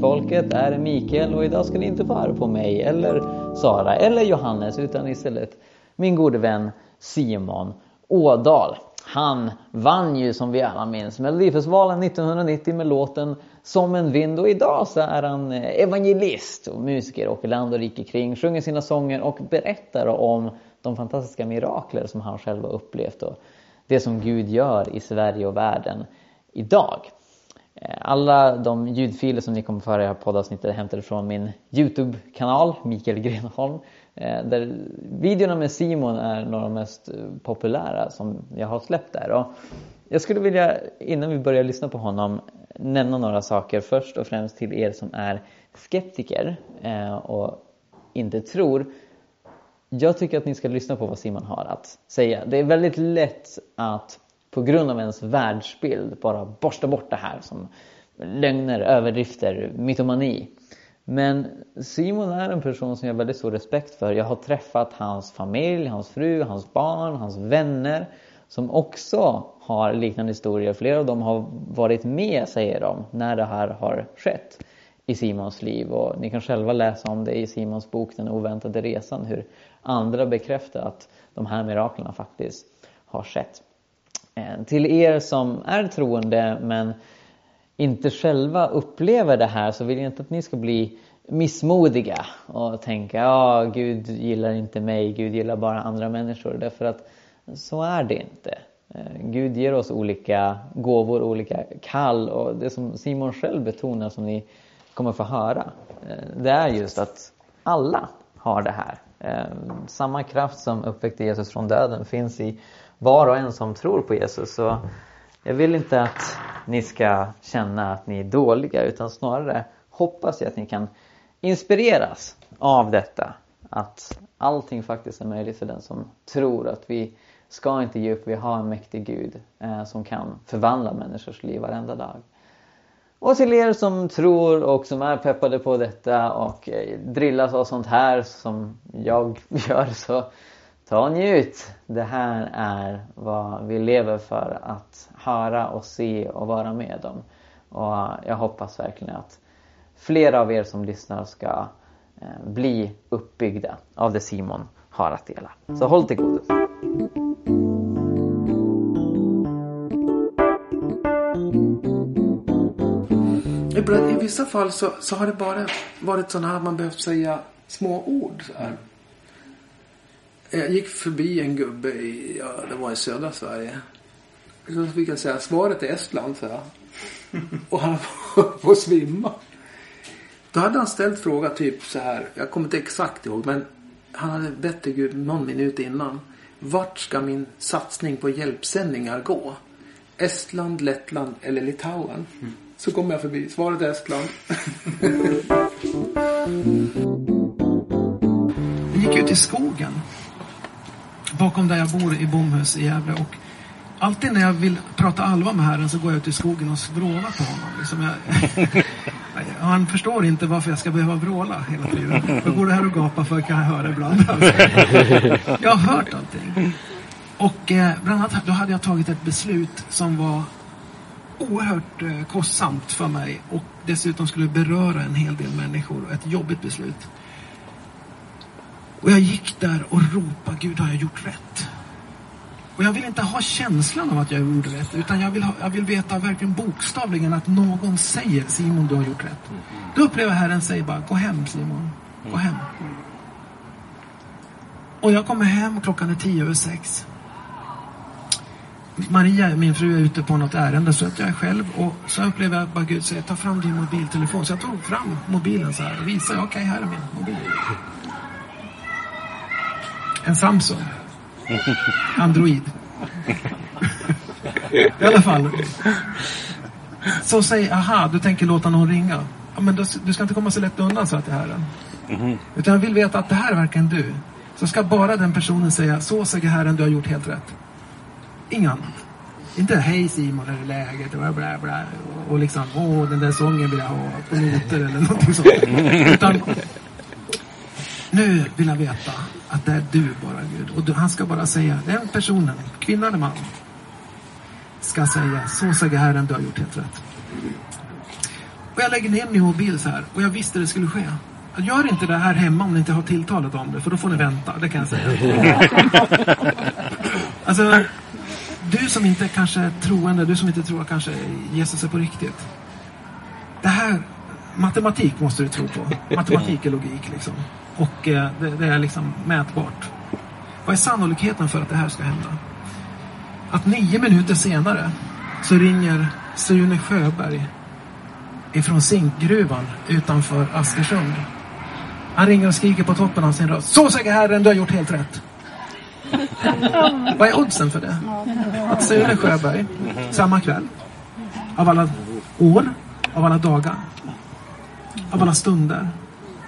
Hallå, är Mikael och idag ska ni inte få höra på mig eller Sara eller Johannes utan istället min gode vän Simon Ådal. Han vann ju som vi alla minns Melodifestivalen 1990 med låten Som en vind och idag så är han eh, evangelist och musiker, åker land och rike kring, sjunger sina sånger och berättar om de fantastiska mirakler som han själv har upplevt och det som Gud gör i Sverige och världen idag. Eh, alla de ljudfiler som ni kommer få höra i det här poddavsnittet är hämtade från min Youtube-kanal, Mikael Grenholm. Eh, där videorna med Simon är några av de mest eh, populära som jag har släppt där. Och jag skulle vilja, innan vi börjar lyssna på honom, nämna några saker. Först och främst till er som är skeptiker och inte tror. Jag tycker att ni ska lyssna på vad Simon har att säga. Det är väldigt lätt att på grund av ens världsbild bara borsta bort det här som lögner, överdrifter, mytomani. Men Simon är en person som jag har väldigt stor respekt för. Jag har träffat hans familj, hans fru, hans barn, hans vänner som också har liknande historier. Flera av dem har varit med, säger de, när det här har skett i Simons liv. Och ni kan själva läsa om det i Simons bok Den oväntade resan, hur andra bekräftar att de här miraklerna faktiskt har skett. Eh, till er som är troende men inte själva upplever det här så vill jag inte att ni ska bli missmodiga och tänka ja, Gud gillar inte mig, Gud gillar bara andra människor. Därför att så är det inte. Eh, Gud ger oss olika gåvor, olika kall och det som Simon själv betonar som ni kommer få höra eh, det är just att alla har det här. Samma kraft som uppväckte Jesus från döden finns i var och en som tror på Jesus. Så jag vill inte att ni ska känna att ni är dåliga utan snarare hoppas jag att ni kan inspireras av detta. Att allting faktiskt är möjligt för den som tror att vi ska inte ge upp. Vi har en mäktig Gud eh, som kan förvandla människors liv varenda dag. Och till er som tror och som är peppade på detta och eh, drillas av sånt här som jag gör så ta och njut. Det här är vad vi lever för att höra och se och vara med om. Och jag hoppas verkligen att flera av er som lyssnar ska eh, bli uppbyggda av det Simon har att dela. Så håll till godo. I vissa fall så, så har det bara varit sådana här man behövt säga små ord. Så här. Jag gick förbi en gubbe i, ja, det var i södra Sverige. Så fick jag säga, svaret är Estland, sa jag. Och han var på att svimma. Då hade han ställt fråga typ så här, jag kommer inte exakt ihåg, men han hade bett till Gud någon minut innan. Vart ska min satsning på hjälpsändningar gå? Estland, Lettland eller Litauen? Mm. Så kom jag förbi. Svaret är Estland. jag gick ut i skogen bakom där jag bor i Bomhus i Gävle. Och alltid när jag vill prata allvar med Herren så går jag ut i skogen och vrålar på honom. Liksom jag, han förstår inte varför jag ska behöva vråla hela tiden. Vad går det här och gapa för kan jag höra ibland. jag har hört allting. Och eh, bland annat då hade jag tagit ett beslut som var oerhört eh, kostsamt för mig och dessutom skulle beröra en hel del människor. Ett jobbigt beslut. Och jag gick där och ropade, Gud har jag gjort rätt? Och jag vill inte ha känslan av att jag gjorde rätt, utan jag vill, ha, jag vill veta verkligen bokstavligen att någon säger Simon, du har gjort rätt. Då upplever Herren säger bara, gå hem Simon, gå hem. Och jag kommer hem, klockan är tio över sex. Maria, min fru, är ute på något ärende så att jag är själv och så upplever jag bara Gud säger ta fram din mobiltelefon. Så jag tog fram mobilen så här och visade, okej okay, här är min mobil. En Samsung. Android. I alla fall. Så säg, aha, du tänker låta någon ringa. Ja, men du, du ska inte komma så lätt undan, så att det här. Mm. Utan jag vill veta att det här är verkligen du. Så ska bara den personen säga, så säger Herren, du har gjort helt rätt. Inget annat. Inte hej Simon, hur är läget? Bla, bla, bla. Och liksom, åh den där sången vill jag ha på noter eller någonting sånt. Utan, nu vill jag veta att det är du bara Gud. Och du, han ska bara säga, den personen, kvinna eller man, ska säga, så säger Herren, du har gjort helt rätt. Och jag lägger ner min mobil så här och jag visste det skulle ske. Jag gör inte det här hemma om ni inte har tilltalat om det för då får ni vänta, det kan jag säga. alltså, du som inte kanske är troende, du som inte tror att kanske Jesus är på riktigt. Det här, matematik måste du tro på. Matematik är logik liksom. Och eh, det, det, är liksom mätbart. Vad är sannolikheten för att det här ska hända? Att nio minuter senare så ringer Sune Sjöberg ifrån zinkgruvan utanför Askersund. Han ringer och skriker på toppen av sin röst. Så säger Herren, du har gjort helt rätt. Vad är oddsen för det? Att Sune Sjöberg, samma kväll, av alla år, av alla dagar, av alla stunder,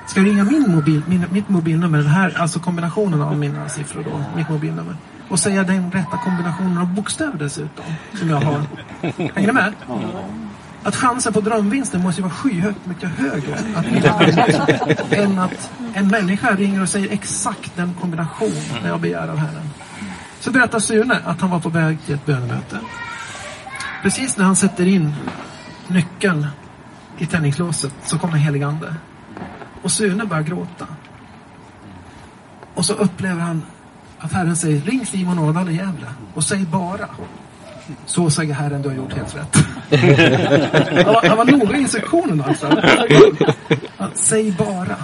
ska jag ringa min mobil, min, mitt mobilnummer, den här, alltså kombinationen av mina siffror då, mitt mobilnummer, och säga den rätta kombinationen av bokstäver dessutom, som jag har. Hänger ni med? Att chansen på drömvinsten måste ju vara skyhögt mycket högre att än att en människa ringer och säger exakt den kombination när jag begär av Herren. Så berättar Sune att han var på väg till ett bönemöte. Precis när han sätter in nyckeln i tändningslåset så kommer helig ande. Och Sune börjar gråta. Och så upplever han att Herren säger ring Simon Ådahl i Gävle och säg bara. Så säger Herren, du har gjort helt rätt. han, var, han var noga i instruktionen alltså. Att, säg bara.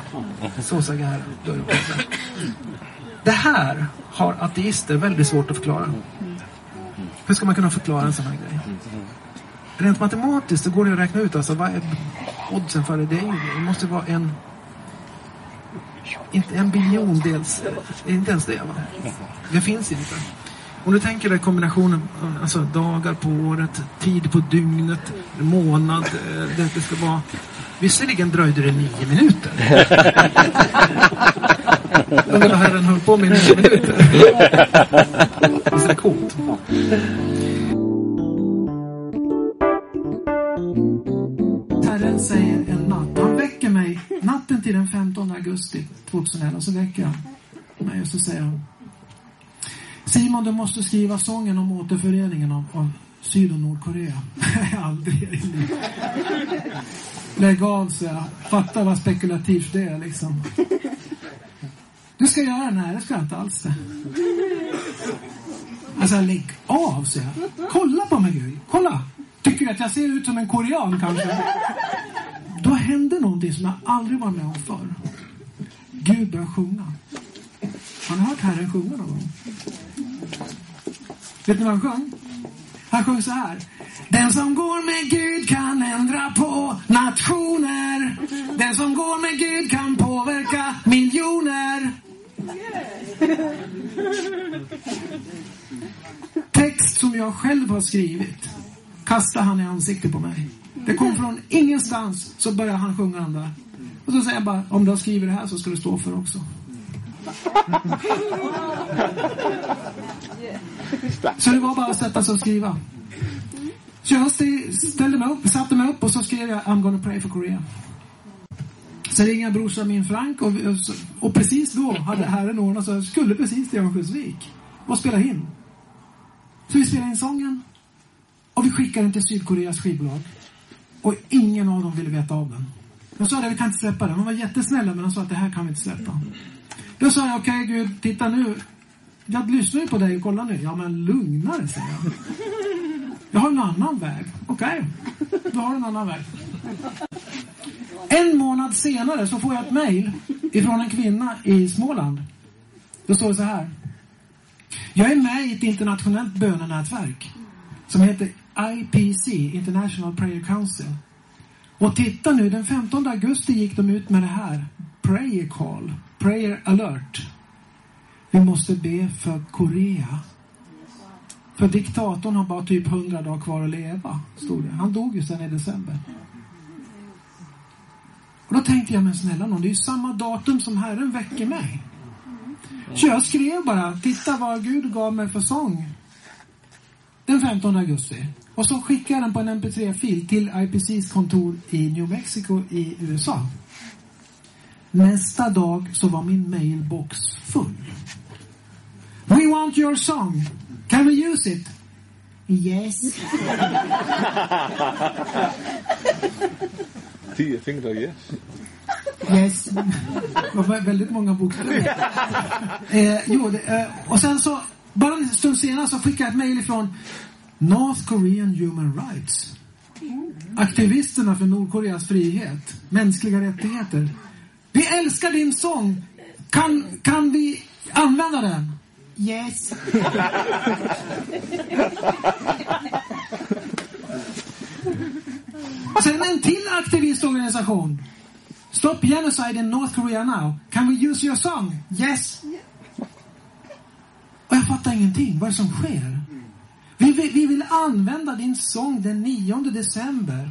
Så säger Herren, du har gjort helt rätt. Det här har ateister väldigt svårt att förklara. Hur ska man kunna förklara en sån här grej? Rent matematiskt så går det att räkna ut alltså vad är oddsen för det? Det, är, det måste vara en inte en biljondels, inte ens det va? Det finns inte. Om du tänker dig kombinationen, alltså dagar på året, tid på dygnet, månad, eh, det, det ska vara... Visserligen dröjde det nio minuter. Undrar vad Herren höll på med i nio minuter. Visst är det coolt? Augusti 2011. Så väcker han mig och så säger han Simon, du måste skriva sången om återföreningen av, av Syd och Nordkorea. Aldrig Lägg av, så jag. Fatta vad spekulativt det är liksom. Du ska göra den här, det ska jag inte alls. Alltså, lägg av, så jag. Kolla på mig, Gud. Kolla! Tycker du att jag ser ut som en korean kanske? Då hände någonting som jag aldrig var med om förr. Gud började sjunga. Har ni hört Herren sjunga någon gång? Vet ni vad han sjöng? Han sjöng så här. Den som går med Gud kan ändra på nationer. Den som går med Gud kan påverka miljoner. Text som jag själv har skrivit kastade han i ansiktet på mig. Det kom från ingenstans så började han sjunga den där. Och så säger jag bara, om du har skrivit det här så ska du stå för det också. Så det var bara att sätta sig och skriva. Så jag ställde mig upp, satte mig upp och så skrev jag I'm gonna pray for Korea. Så ringde brorsan min Frank och, och precis då hade Herren ordnat så jag skulle precis till Örnsköldsvik och spela in. Så vi spelade in sången och vi skickade den till Sydkoreas skivbolag. Och ingen av dem ville veta av den. De sa att vi kan inte släppa det. De var jättesnälla men de sa att det här kan vi inte släppa. Då sa jag, okej okay, Gud, titta nu. Jag lyssnar ju på dig och kollar nu. Ja men lugna dig, säger jag. Jag har en annan väg. Okej, okay. då har du en annan väg. En månad senare så får jag ett mejl ifrån en kvinna i Småland. Då står det så här. Jag är med i ett internationellt bönenätverk som heter IPC, International Prayer Council. Och titta nu, den 15 augusti gick de ut med det här. Prayer call, prayer alert. Vi måste be för Korea. För diktatorn har bara typ 100 dagar kvar att leva, stod det. Han dog ju sen i december. Och då tänkte jag, men snälla någon, det är ju samma datum som Herren väcker mig. Så jag skrev bara, titta vad Gud gav mig för sång. Den 15 augusti. Och så skickade den på en mp3-fil till IPCs kontor i New Mexico i USA. Nästa dag så var min mailbox full. We want your song. Can we use it? Yes. Tio fingrar yes. Yes. Det var väldigt många bokstäver. Eh, jo, det, eh, och sen så, bara en stund senare så fick jag ett mejl ifrån North Korean Human Rights. Aktivisterna för Nordkoreas frihet, mänskliga rättigheter. Vi älskar din sång. Kan, kan vi använda den? Yes. Och sen en till aktivistorganisation. Stop genocide in North Korea now. Can we use your song? Yes. Och jag fattar ingenting. Vad är det som sker? Vi vill, vi vill använda din sång den 9 december.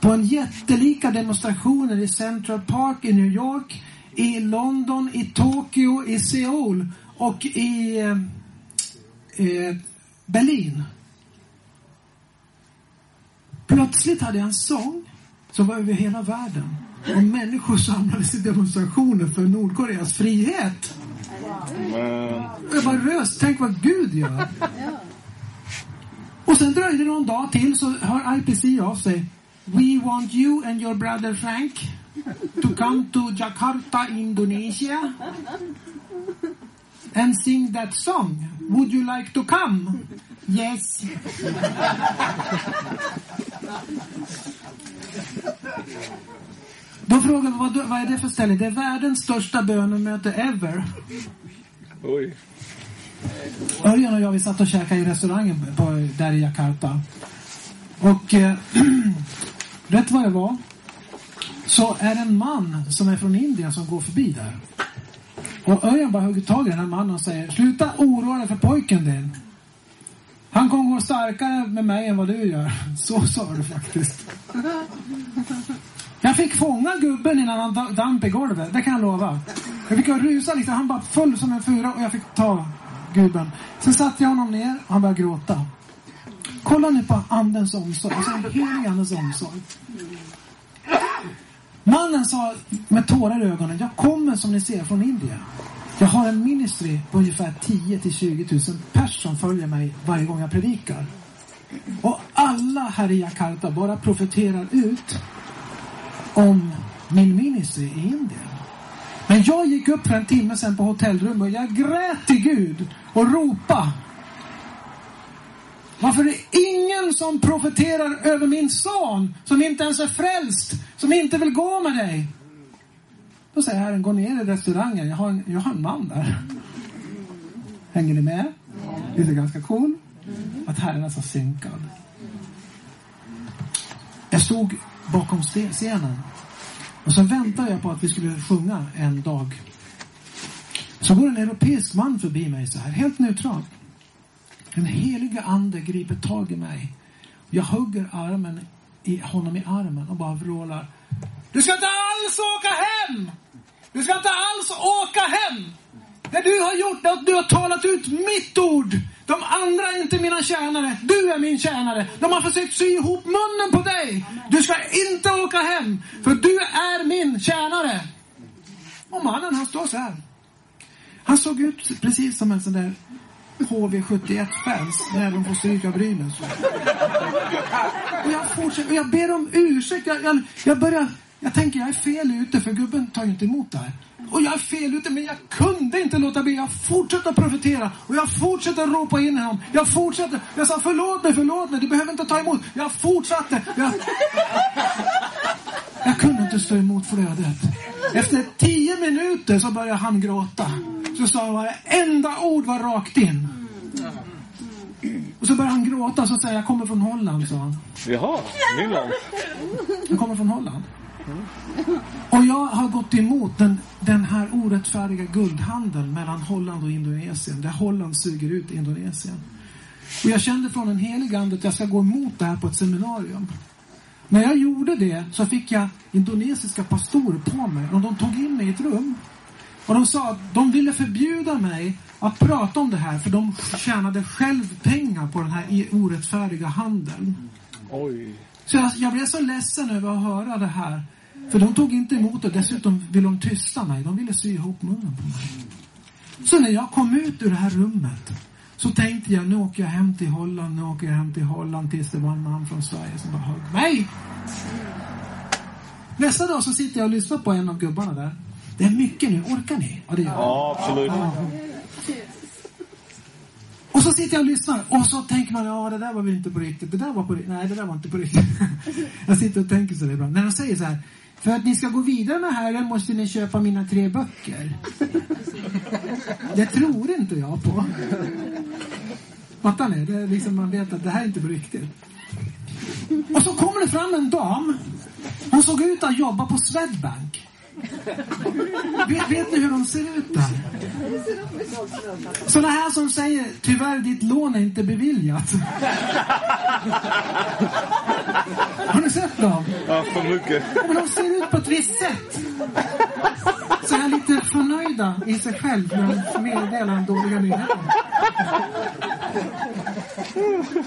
På en jättelika demonstrationer i Central Park i New York, i London, i Tokyo, i Seoul och i eh, eh, Berlin. Plötsligt hade jag en sång som var över hela världen. Och människor samlades i demonstrationer för Nordkoreas frihet. Jag bara röst, tänk vad Gud gör. Och sen dröjde det någon dag till så hör IPC av sig. We want you and your brother Frank to come to Jakarta, Indonesia and sing that song. Would you like to come? Yes. Då frågar vi vad, vad är det för ställe? Det är världens största bönemöte ever. oj. Örjan och jag vi satt och käkade i restaurangen på, där i Jakarta. Och eh, rätt vad det var så är det en man som är från Indien som går förbi där. Och Örjan bara hugger tag i den här mannen och säger Sluta oroa dig för pojken din. Han kommer gå starkare med mig än vad du gör. Så sa du faktiskt. Jag fick fånga gubben innan han damp i golvet, det kan jag lova. Jag fick rusa lite, han bara föll som en fura och jag fick ta gubben. Sen satte jag honom ner och han började gråta. Kolla nu på andens omsorg, alltså den helig andens omsorg. Mannen sa med tårar i ögonen, jag kommer som ni ser från Indien. Jag har en ministry på ungefär 10 till 20 000 pers som följer mig varje gång jag predikar. Och alla här i Jakarta bara profeterar ut om min ministry i Indien. Men jag gick upp för en timme sedan på hotellrummet och jag grät till Gud och ropade. Varför är det ingen som profeterar över min son som inte ens är frälst, som inte vill gå med dig? Då säger Herren, gå ner i restaurangen, jag har en, jag har en man där. Hänger ni med? Det är ganska cool. Att Herren är så synkad. Jag stod bakom scenen och så väntade jag på att vi skulle sjunga en dag. Så går en europeisk man förbi mig så här, helt neutral. Den heliga ande griper tag i mig. Jag hugger armen i honom i armen och bara vrålar. Du ska inte alls åka hem! Du ska inte alls åka hem! Det du har gjort är att du har talat ut mitt ord. De andra är inte mina tjänare. Du är min tjänare. De har försökt sy ihop munnen på dig. Du ska inte åka hem, för du är min tjänare. Och mannen han står så här. Han såg ut precis som en sån där HV71-fans när de får stryka Brynäs. Och jag fortsätter, och jag ber om ursäkt. Jag, jag, jag börjar, jag tänker jag är fel ute för gubben tar ju inte emot det här. Och jag är fel ute men jag kunde inte låta bli. Jag fortsätter att profetera och jag fortsätter att ropa in honom. Jag fortsätter. Jag sa förlåt mig, förlåt mig. Du behöver inte ta emot. Jag fortsatte. Jag, jag kunde inte stå emot flödet. Efter tio minuter så började han gråta. Så sa han varenda ord var rakt in. Och så började han gråta och så säger jag, jag kommer från Holland, sa han. Jaha, Nyland. Jag kommer från Holland. Och jag har gått emot den, den här orättfärdiga guldhandeln mellan Holland och Indonesien. Där Holland suger ut Indonesien. Och jag kände från en helig ande att jag ska gå emot det här på ett seminarium. När jag gjorde det så fick jag indonesiska pastorer på mig. Och de tog in mig i ett rum. Och de sa att de ville förbjuda mig att prata om det här för de tjänade själv pengar på den här orättfärdiga handeln. Oj. Så jag, jag blev så ledsen över att höra det här. För de tog inte emot det. Dessutom ville de tysta mig. De ville sy ihop munnen på mig. Så när jag kom ut ur det här rummet Så tänkte jag, nu åker jag hem till Holland, nu åker jag hem till Holland tills det var en man från Sverige som bara högg mig. Nästa dag så sitter jag och lyssnar på en av gubbarna där. Det är mycket nu, orkar ni? Ja, det gör jag. Ja, absolut. Och så sitter jag och lyssnar och så tänker man, ja det där var väl inte på riktigt. Det där var på riktigt. Nej, det där var inte på riktigt. jag sitter och tänker så ibland. När de säger så här, för att ni ska gå vidare med Herren måste ni köpa mina tre böcker. det tror inte jag på. Fattar ni? Det är liksom, man vet att det här är inte på riktigt. Och så kommer det fram en dam. Hon såg ut att jobba på Swedbank. Vet, vet ni hur de ser ut där? Sådana här som säger tyvärr ditt lån är inte beviljat. Ni sett dem? Ja, för mycket. Men de ser ut på ett visst sätt. Så här lite förnöjda i sig själv när de meddelar dåliga nyheter.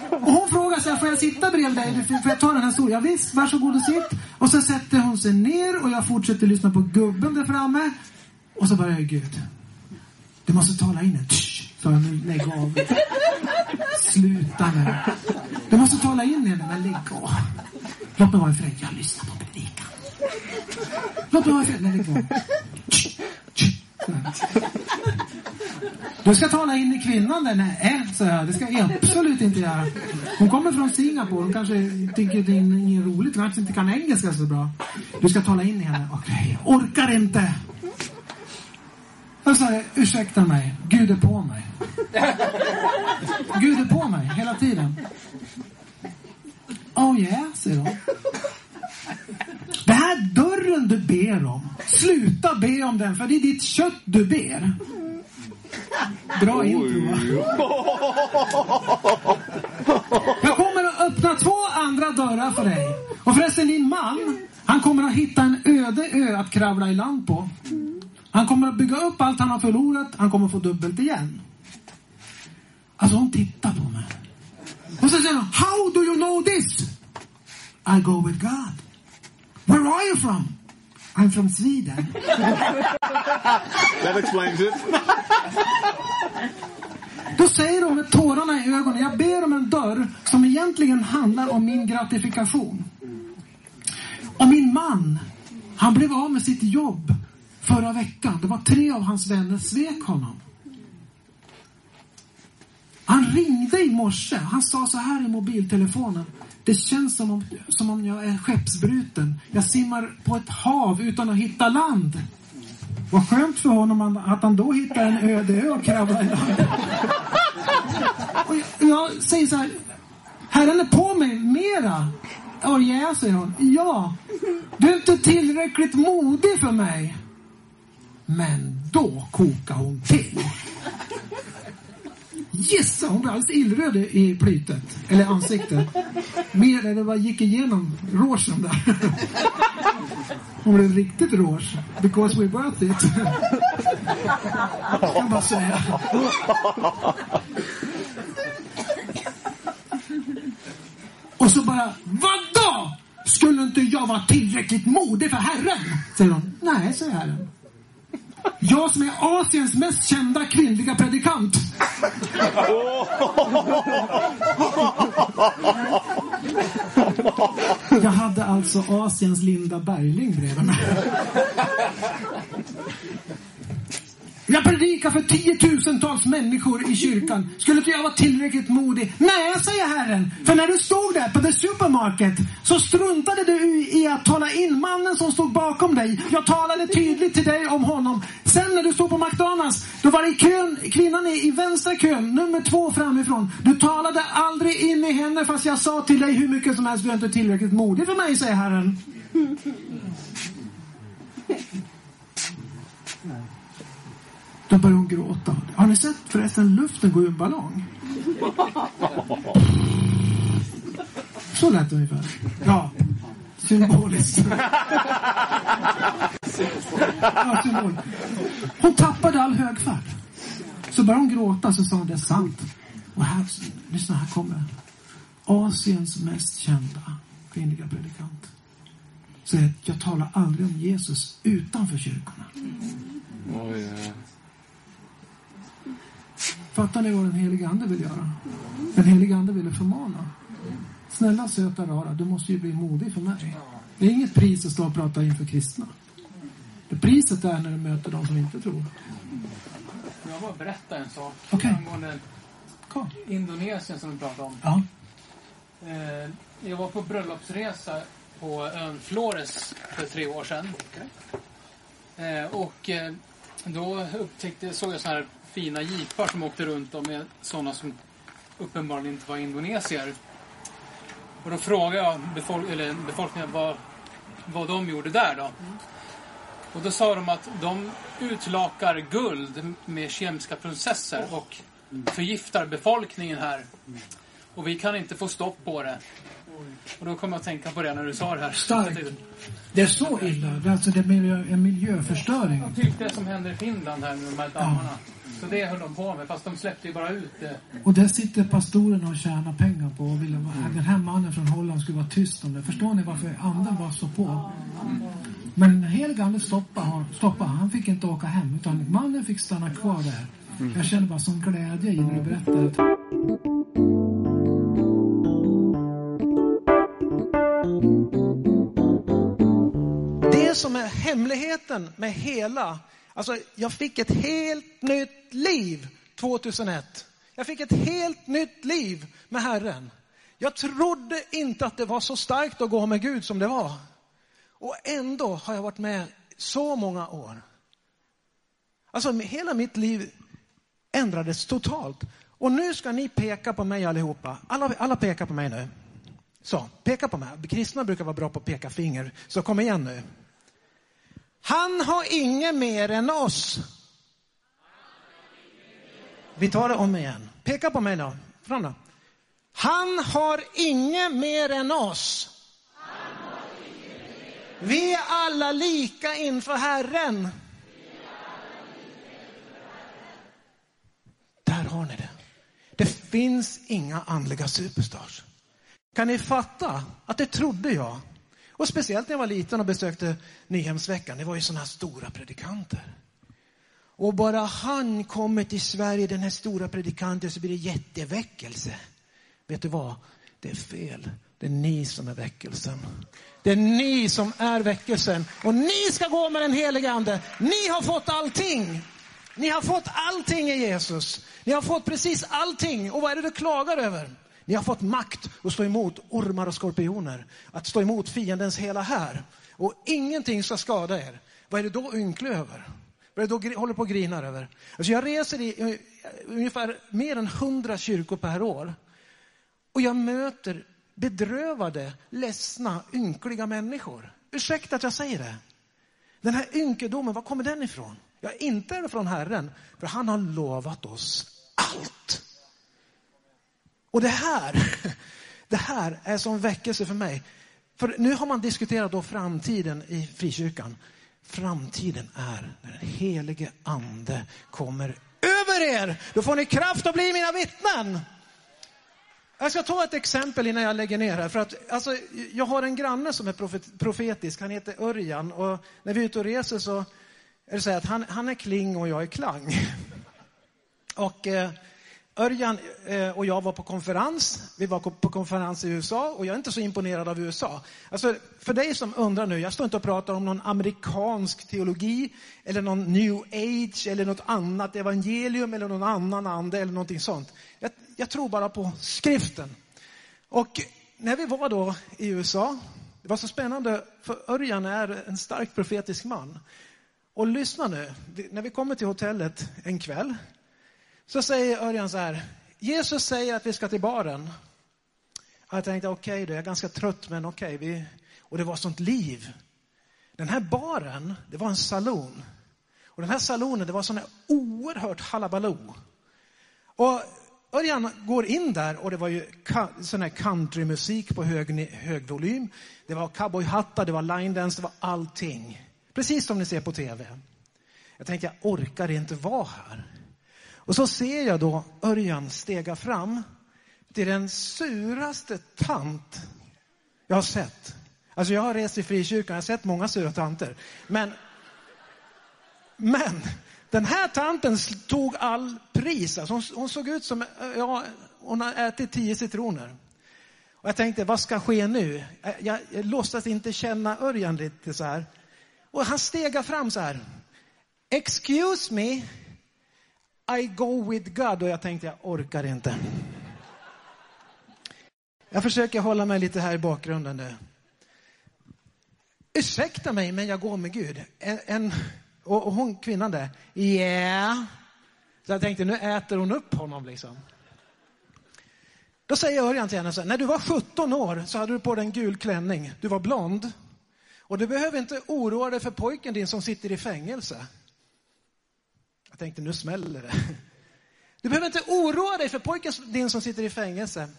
Och hon frågar så här, får jag sitta bredvid dig? Får jag ta den här stolen? Ja, visst, varsågod och sitt. Och så sätter hon sig ner och jag fortsätter lyssna på gubben där framme. Och så börjar jag, Gud, du måste tala in en. Så jag nu, lägg av. Sluta nu. Du måste tala in henne, men lägg av. Låt mig vara i fred, jag lyssnar på predikan. Låt mig vara i fred, men lägg. Du ska tala in i kvinnan där. Nej, äh, så jag. Det ska jag absolut inte göra. Hon kommer från Singapore. Hon kanske tycker det är inget roligt. Hon kanske inte kan engelska så bra. Du ska tala in i henne. Okej, okay. orkar inte. Jag sa ursäkta mig. Gud är på mig. Gud är på mig hela tiden. Oh yeah, säger hon. Det här dörren du ber om, sluta be om den för det är ditt kött du ber. Bra intro va? Jag kommer att öppna två andra dörrar för dig. Och förresten din man, han kommer att hitta en öde ö att kravla i land på. Han kommer att bygga upp allt han har förlorat, han kommer att få dubbelt igen. Alltså hon tittar på mig. Och så säger hon, How do you know this? I go with God. Where are you from? I'm from Sweden. That explains it. Då säger hon med tårarna i ögonen, jag ber om en dörr som egentligen handlar om min gratifikation. Och min man, han blev av med sitt jobb förra veckan. Det var tre av hans vänner svek honom. Han ringde i morse. Han sa så här i mobiltelefonen. Det känns som om, som om jag är skeppsbruten. Jag simmar på ett hav utan att hitta land. Vad skönt för honom att han då hittar en öde ö och kravlar i land. Och jag, jag säger så här. Herren är på mig mera. Och oh, yeah, säger hon. Ja, du är inte tillräckligt modig för mig. Men då kokar hon till. Gissa, hon blev alldeles illröd i plytet. Eller ansiktet. Mer än vad gick igenom rougen där. Hon blev riktigt rouge. Because we're worth it. kan bara säga. Och så bara, vadå? Skulle inte jag vara tillräckligt modig för Herren? Säger hon. Nej, säger Herren. Jag som är Asiens mest kända kvinnliga predikant. Jag hade alltså Asiens Linda Bergling bredvid mig. Jag predikar för tiotusentals människor i kyrkan. Skulle inte jag vara tillräckligt modig? Nej, säger Herren. För när du stod där på the supermarket så struntade du i att tala in mannen som stod bakom dig. Jag talade tydligt till dig om honom. Sen när du stod på McDonalds, då var det kön, kvinnan i, i vänstra kön, nummer två framifrån. Du talade aldrig in i henne fast jag sa till dig hur mycket som helst, du är inte tillräckligt modig för mig, säger Herren. Då börjar hon gråta. Har ni sett förresten luften går ur en ballong? Så lät det ungefär. Ja, symboliskt. Ja, symbol. Hon tappade all högfärd. Så började hon gråta så sa hon det är sant. Och här, lyssna här kommer Asiens mest kända kvinnliga predikant. Säger att jag talar aldrig om Jesus utanför kyrkorna. Oh, yeah. Fattar ni vad den helige Ande vill göra? Den helige Ande ville förmana. Snälla söta rara, du måste ju bli modig för mig. Det är inget pris att stå och prata inför kristna. Det priset är när du möter de som inte tror. Jag bara berätta en sak Okej. angående Kom. Indonesien som vi pratade om. Ja. Eh, jag var på bröllopsresa på ön Flores för tre år sedan. Eh, och eh, då upptäckte, såg jag såna här fina jeepar som åkte runt och med sådana som uppenbarligen inte var indonesier. Och då frågade jag befolk eller befolkningen vad, vad de gjorde där då. Och då sa de att de utlakar guld med kemiska processer och förgiftar befolkningen här. Och vi kan inte få stopp på det. Och då kom jag att tänka på det när du sa det här. Starkt. Det är så illa. Det är alltså det är en miljöförstöring. Typ det som händer i Finland här med de här dammarna. Så det höll de på med, fast de släppte ju bara ut det. Och där sitter pastorerna och tjänar pengar på och vill att den här mannen från Holland skulle vara tyst om det. Förstår ni varför anden var så på? Men helig ande stoppade, han- stoppade. Han fick inte åka hem utan mannen fick stanna kvar där. Jag känner bara sån glädje i när du berättar. Det som är hemligheten med hela, alltså jag fick ett helt nytt liv 2001. Jag fick ett helt nytt liv med Herren. Jag trodde inte att det var så starkt att gå med Gud som det var. Och ändå har jag varit med så många år. Alltså hela mitt liv ändrades totalt. Och nu ska ni peka på mig allihopa. Alla, alla pekar på mig nu. Så, peka på mig. Kristna brukar vara bra på att peka finger. Så kom igen nu. Han har inget mer än oss. Vi tar det om igen. Peka på mig då. Fram då. Han har inget mer än oss. Vi är alla lika inför Herren. Där har ni det. Det finns inga andliga superstars. Kan ni fatta att det trodde jag? Och speciellt när jag var liten och besökte Nyhemsveckan. Det var ju sådana stora predikanter. Och bara han kommer till Sverige, den här stora predikanten, så blir det jätteväckelse. Vet du vad? Det är fel. Det är ni som är väckelsen. Det är ni som är väckelsen. Och ni ska gå med den helige ande. Ni har fått allting. Ni har fått allting i Jesus. Ni har fått precis allting. Och vad är det du klagar över? Ni har fått makt att stå emot ormar och skorpioner. Att stå emot fiendens hela här. Och ingenting ska skada er. Vad är det då ynklig över? Vad är det då håller på och grinar över? Alltså jag reser i eh, ungefär mer än hundra kyrkor per år. Och jag möter bedrövade, ledsna, ynkliga människor. Ursäkta att jag säger det. Den här ynkedomen, var kommer den ifrån? Ja, inte är det från Herren, för han har lovat oss allt. Och det här, det här är som väckelse för mig. För nu har man diskuterat då framtiden i frikyrkan. Framtiden är när den helige ande kommer över er. Då får ni kraft att bli mina vittnen. Jag ska ta ett exempel innan jag lägger ner här. För att, alltså, jag har en granne som är profet, profetisk, han heter Örjan. Och när vi är ute och reser så är det så här att han, han är kling och jag är klang. Och eh, Örjan eh, och jag var på konferens. Vi var på konferens i USA och jag är inte så imponerad av USA. Alltså, för dig som undrar nu, jag står inte och pratar om någon amerikansk teologi eller någon new age eller något annat evangelium eller någon annan ande eller någonting sånt. Jag, jag tror bara på skriften. Och när vi var då i USA, det var så spännande för Örjan är en stark profetisk man. Och lyssna nu, när vi kommer till hotellet en kväll så säger Örjan så här, Jesus säger att vi ska till baren. Jag tänkte okej då, jag är ganska trött men okej. vi... Och det var sånt liv. Den här baren, det var en salon. Och den här salonen, det var sån här oerhört halabaloo. Och Örjan går in där och det var ju sån här countrymusik på hög, hög volym. Det var cowboyhattar, det var line dance, det var allting. Precis som ni ser på tv. Jag tänkte, jag orkar inte vara här. Och så ser jag då Örjan stega fram till den suraste tant jag har sett. Alltså jag har rest i frikyrkan, jag har sett många sura tanter. Men, men Den här tanten tog all pris. Alltså hon, hon såg ut som, ja, hon har ätit tio citroner. Och jag tänkte, vad ska ske nu? Jag, jag, jag låtsas inte känna Örjan lite så här. Och han stegar fram så här. Excuse me, i go with God. Och jag tänkte, jag orkar inte. Jag försöker hålla mig lite här i bakgrunden nu. Ursäkta mig, men jag går med Gud. En, en, och, och hon, kvinnan där, yeah. Så jag tänkte, nu äter hon upp honom liksom. Då säger Örjan till henne så här, när du var 17 år så hade du på dig en gul klänning. Du var blond. Och du behöver inte oroa dig för pojken din som sitter i fängelse. Jag tänkte, nu smäller det. Du behöver inte oroa dig för pojken din som sitter i fängelse.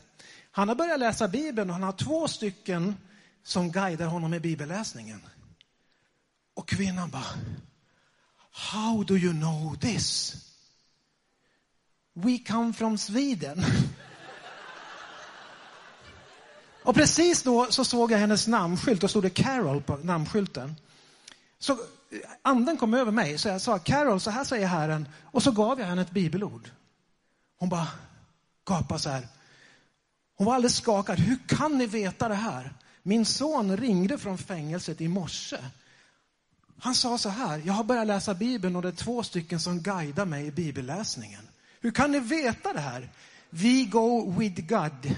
Han har börjat läsa Bibeln och han har två stycken som guidar honom i bibelläsningen. Och kvinnan bara, How do you know this? We come from Sweden. Och precis då så såg jag hennes namnskylt och stod det Carol på namnskylten. Så anden kom över mig så jag sa Carol, så här säger Herren. Och så gav jag henne ett bibelord. Hon bara gapade så här. Hon var alldeles skakad. Hur kan ni veta det här? Min son ringde från fängelset i morse. Han sa så här, jag har börjat läsa Bibeln och det är två stycken som guidar mig i bibelläsningen. Hur kan ni veta det här? We go with God.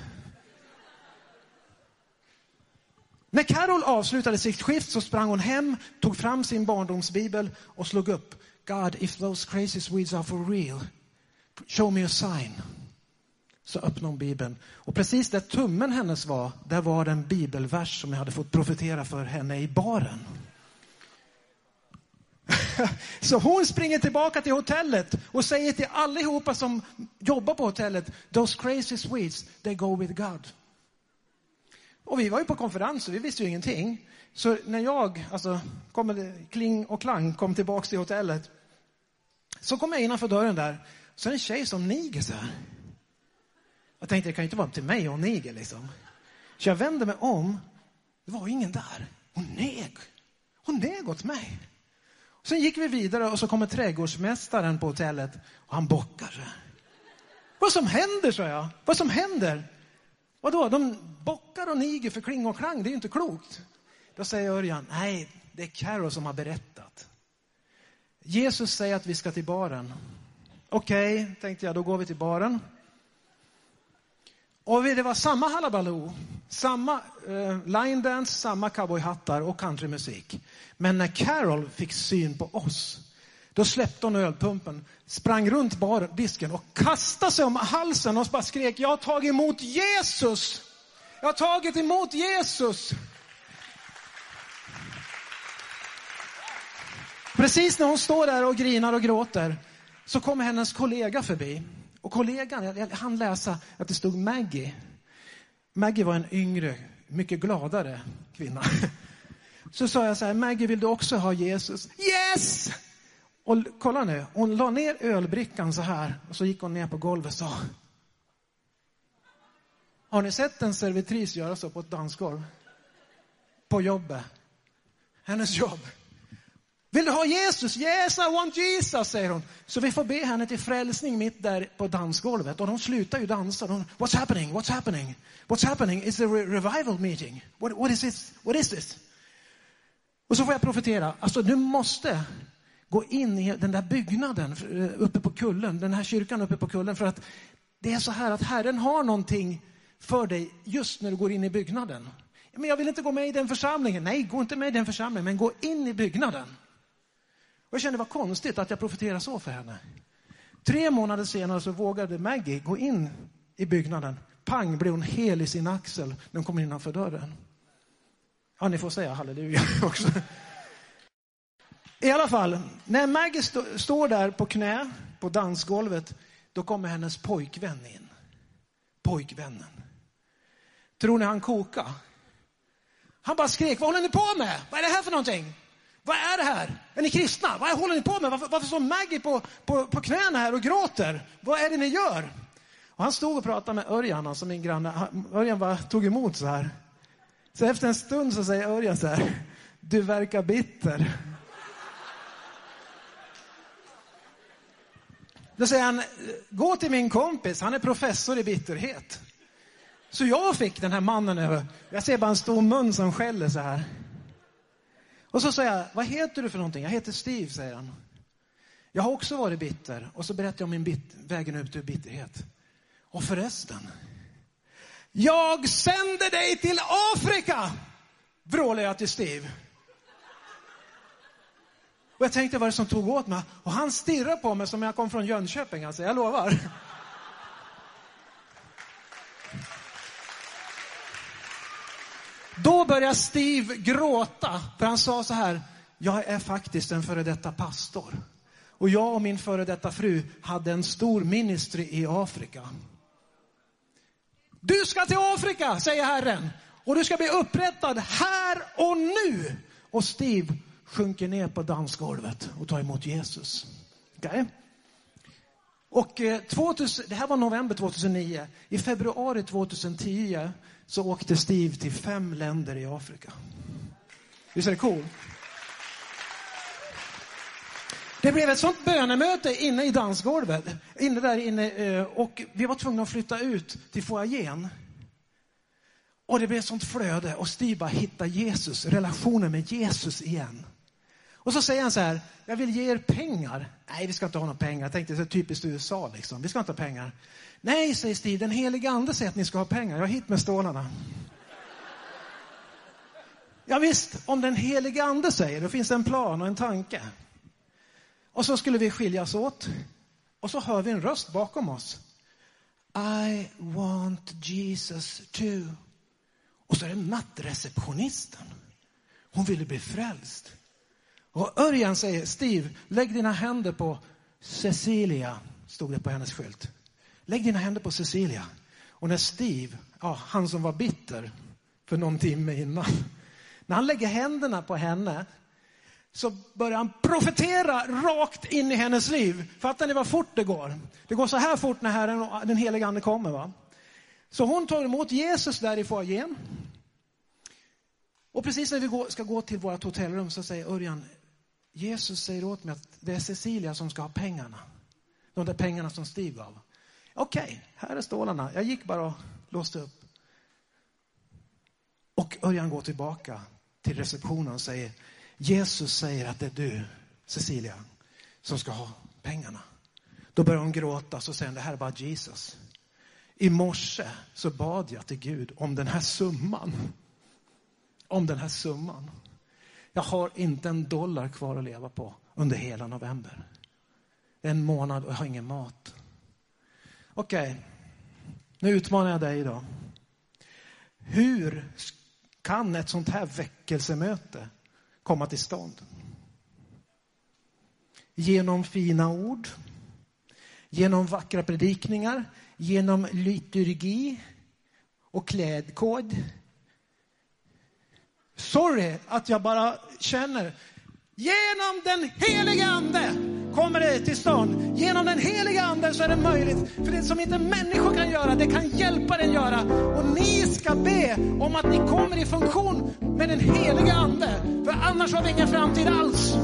När Carol avslutade sitt skift så sprang hon hem, tog fram sin barndomsbibel och slog upp God, if those crazy Swedes are for real, show me a sign. Så öppnade hon bibeln. Och precis där tummen hennes var, där var det en bibelvers som jag hade fått profetera för henne i baren. Så hon springer tillbaka till hotellet och säger till allihopa som jobbar på hotellet, those crazy Swedes, they go with God. Och vi var ju på konferens och vi visste ju ingenting. Så när jag, alltså, kom, kling och klang, kom tillbaks till hotellet. Så kom jag innanför dörren där. Så är det en tjej som niger så här. Jag tänkte, det kan ju inte vara till mig och niger liksom. Så jag vände mig om. Det var ingen där. Hon neg. Hon neg åt mig. Sen gick vi vidare och så kommer trädgårdsmästaren på hotellet och han bockar. Vad som händer, sa jag. Vad som händer? Vadå, de bockar och niger för kling och klang, det är ju inte klokt. Då säger Örjan, nej, det är Carro som har berättat. Jesus säger att vi ska till baren. Okej, okay, tänkte jag, då går vi till baren. Och det var samma halabaloo, samma eh, line dance, samma cowboyhattar och countrymusik. Men när Carol fick syn på oss, då släppte hon ölpumpen, sprang runt bardisken och kastade sig om halsen och bara skrek, jag har tagit emot Jesus! Jag har tagit emot Jesus! Precis när hon står där och grinar och gråter så kommer hennes kollega förbi. Och kollegan, jag hann läsa att det stod Maggie. Maggie var en yngre, mycket gladare kvinna. Så sa jag så här, Maggie vill du också ha Jesus? Yes! Och kolla nu, hon la ner ölbrickan så här och så gick hon ner på golvet och sa. Har ni sett en servitris göra så på ett dansgolv? På jobbet. Hennes jobb. Vill du ha Jesus? Yes, I want Jesus, säger hon. Så vi får be henne till frälsning mitt där på dansgolvet. Och de slutar ju dansa. De, What's happening? What's happening? What's happening? It's a re revival meeting. What, what is this? What is this? Och så får jag profetera. Alltså, du måste gå in i den där byggnaden eh, uppe på kullen, den här kyrkan uppe på kullen. För att det är så här att Herren har någonting för dig just när du går in i byggnaden. Men jag vill inte gå med i den församlingen. Nej, gå inte med i den församlingen, men gå in i byggnaden. Och jag kände det var konstigt att jag profeterade så för henne. Tre månader senare så vågade Maggie gå in i byggnaden. Pang blev hon hel i sin axel när hon kom innanför dörren. Ja, ni får säga halleluja också. I alla fall, när Maggie st står där på knä på dansgolvet, då kommer hennes pojkvän in. Pojkvännen. Tror ni han kokade? Han bara skrek, vad håller ni på med? Vad är det här för någonting? Vad är det här? Är ni kristna? Vad håller ni på med? Varför, varför står Maggie på, på, på knäna här och gråter? Vad är det ni gör? Och han stod och pratade med Örjan, alltså min granne. Örjan bara tog emot så här. Så efter en stund så säger Örjan så här. Du verkar bitter. Då säger han, gå till min kompis, han är professor i bitterhet. Så jag fick den här mannen över, jag ser bara en stor mun som skäller så här. Och så säger jag, vad heter du för någonting? Jag heter Steve, säger han. Jag har också varit bitter. Och så berättar jag om min bit, vägen ut ur bitterhet. Och förresten, jag sänder dig till Afrika! Vrålar jag till Steve. Och jag tänkte vad det som tog åt mig. Och han stirrade på mig som jag kom från Jönköping, alltså, jag lovar. Då började Steve gråta, för han sa så här, jag är faktiskt en före detta pastor. Och jag och min före detta fru hade en stor ministry i Afrika. Du ska till Afrika, säger Herren. Och du ska bli upprättad här och nu. Och Steve sjunker ner på dansgolvet och tar emot Jesus. Okay? Och eh, 2000, det här var november 2009. I februari 2010 så åkte Steve till fem länder i Afrika. Visst är det coolt? Det blev ett sånt bönemöte inne i dansgolvet. Inne där inne, eh, och vi var tvungna att flytta ut till foajén. Och det blev ett sånt flöde och Steve bara hittade Jesus, relationen med Jesus igen. Och så säger han så här, jag vill ge er pengar. Nej, vi ska inte ha några pengar. Jag tänkte, det är typiskt USA liksom. Vi ska inte ha pengar. Nej, säger Stig, den heliga ande säger att ni ska ha pengar. Jag har hit med stålarna. Ja, visst, om den heliga ande säger, då finns det en plan och en tanke. Och så skulle vi skiljas åt. Och så hör vi en röst bakom oss. I want Jesus too. Och så är det nattreceptionisten. Hon ville bli frälst. Och Örjan säger, Steve, lägg dina händer på Cecilia, stod det på hennes skylt. Lägg dina händer på Cecilia. Och när Steve, ja, han som var bitter för någon timme innan, när han lägger händerna på henne så börjar han profetera rakt in i hennes liv. Fattar ni vad fort det går? Det går så här fort när Herren, och den heliga Ande kommer. Va? Så hon tar emot Jesus där i foajén. Och precis när vi ska gå till vårt hotellrum så säger Örjan, Jesus säger åt mig att det är Cecilia som ska ha pengarna. De där pengarna som Steve gav. Okej, okay, här är stålarna. Jag gick bara och låste upp. Och Örjan går tillbaka till receptionen och säger, Jesus säger att det är du, Cecilia, som ska ha pengarna. Då börjar hon gråta och säger det här är bara Jesus. I morse så bad jag till Gud om den här summan. Om den här summan. Jag har inte en dollar kvar att leva på under hela november. En månad och jag har ingen mat. Okej, okay. nu utmanar jag dig idag. Hur kan ett sånt här väckelsemöte komma till stånd? Genom fina ord, genom vackra predikningar, genom liturgi och klädkod, Sorry att jag bara känner. Genom den heliga ande kommer det till stånd. Genom den heliga ande så är det möjligt. För det som inte människor kan göra, det kan hjälpa den göra. Och ni ska be om att ni kommer i funktion med den heliga ande. För annars har vi ingen framtid alls.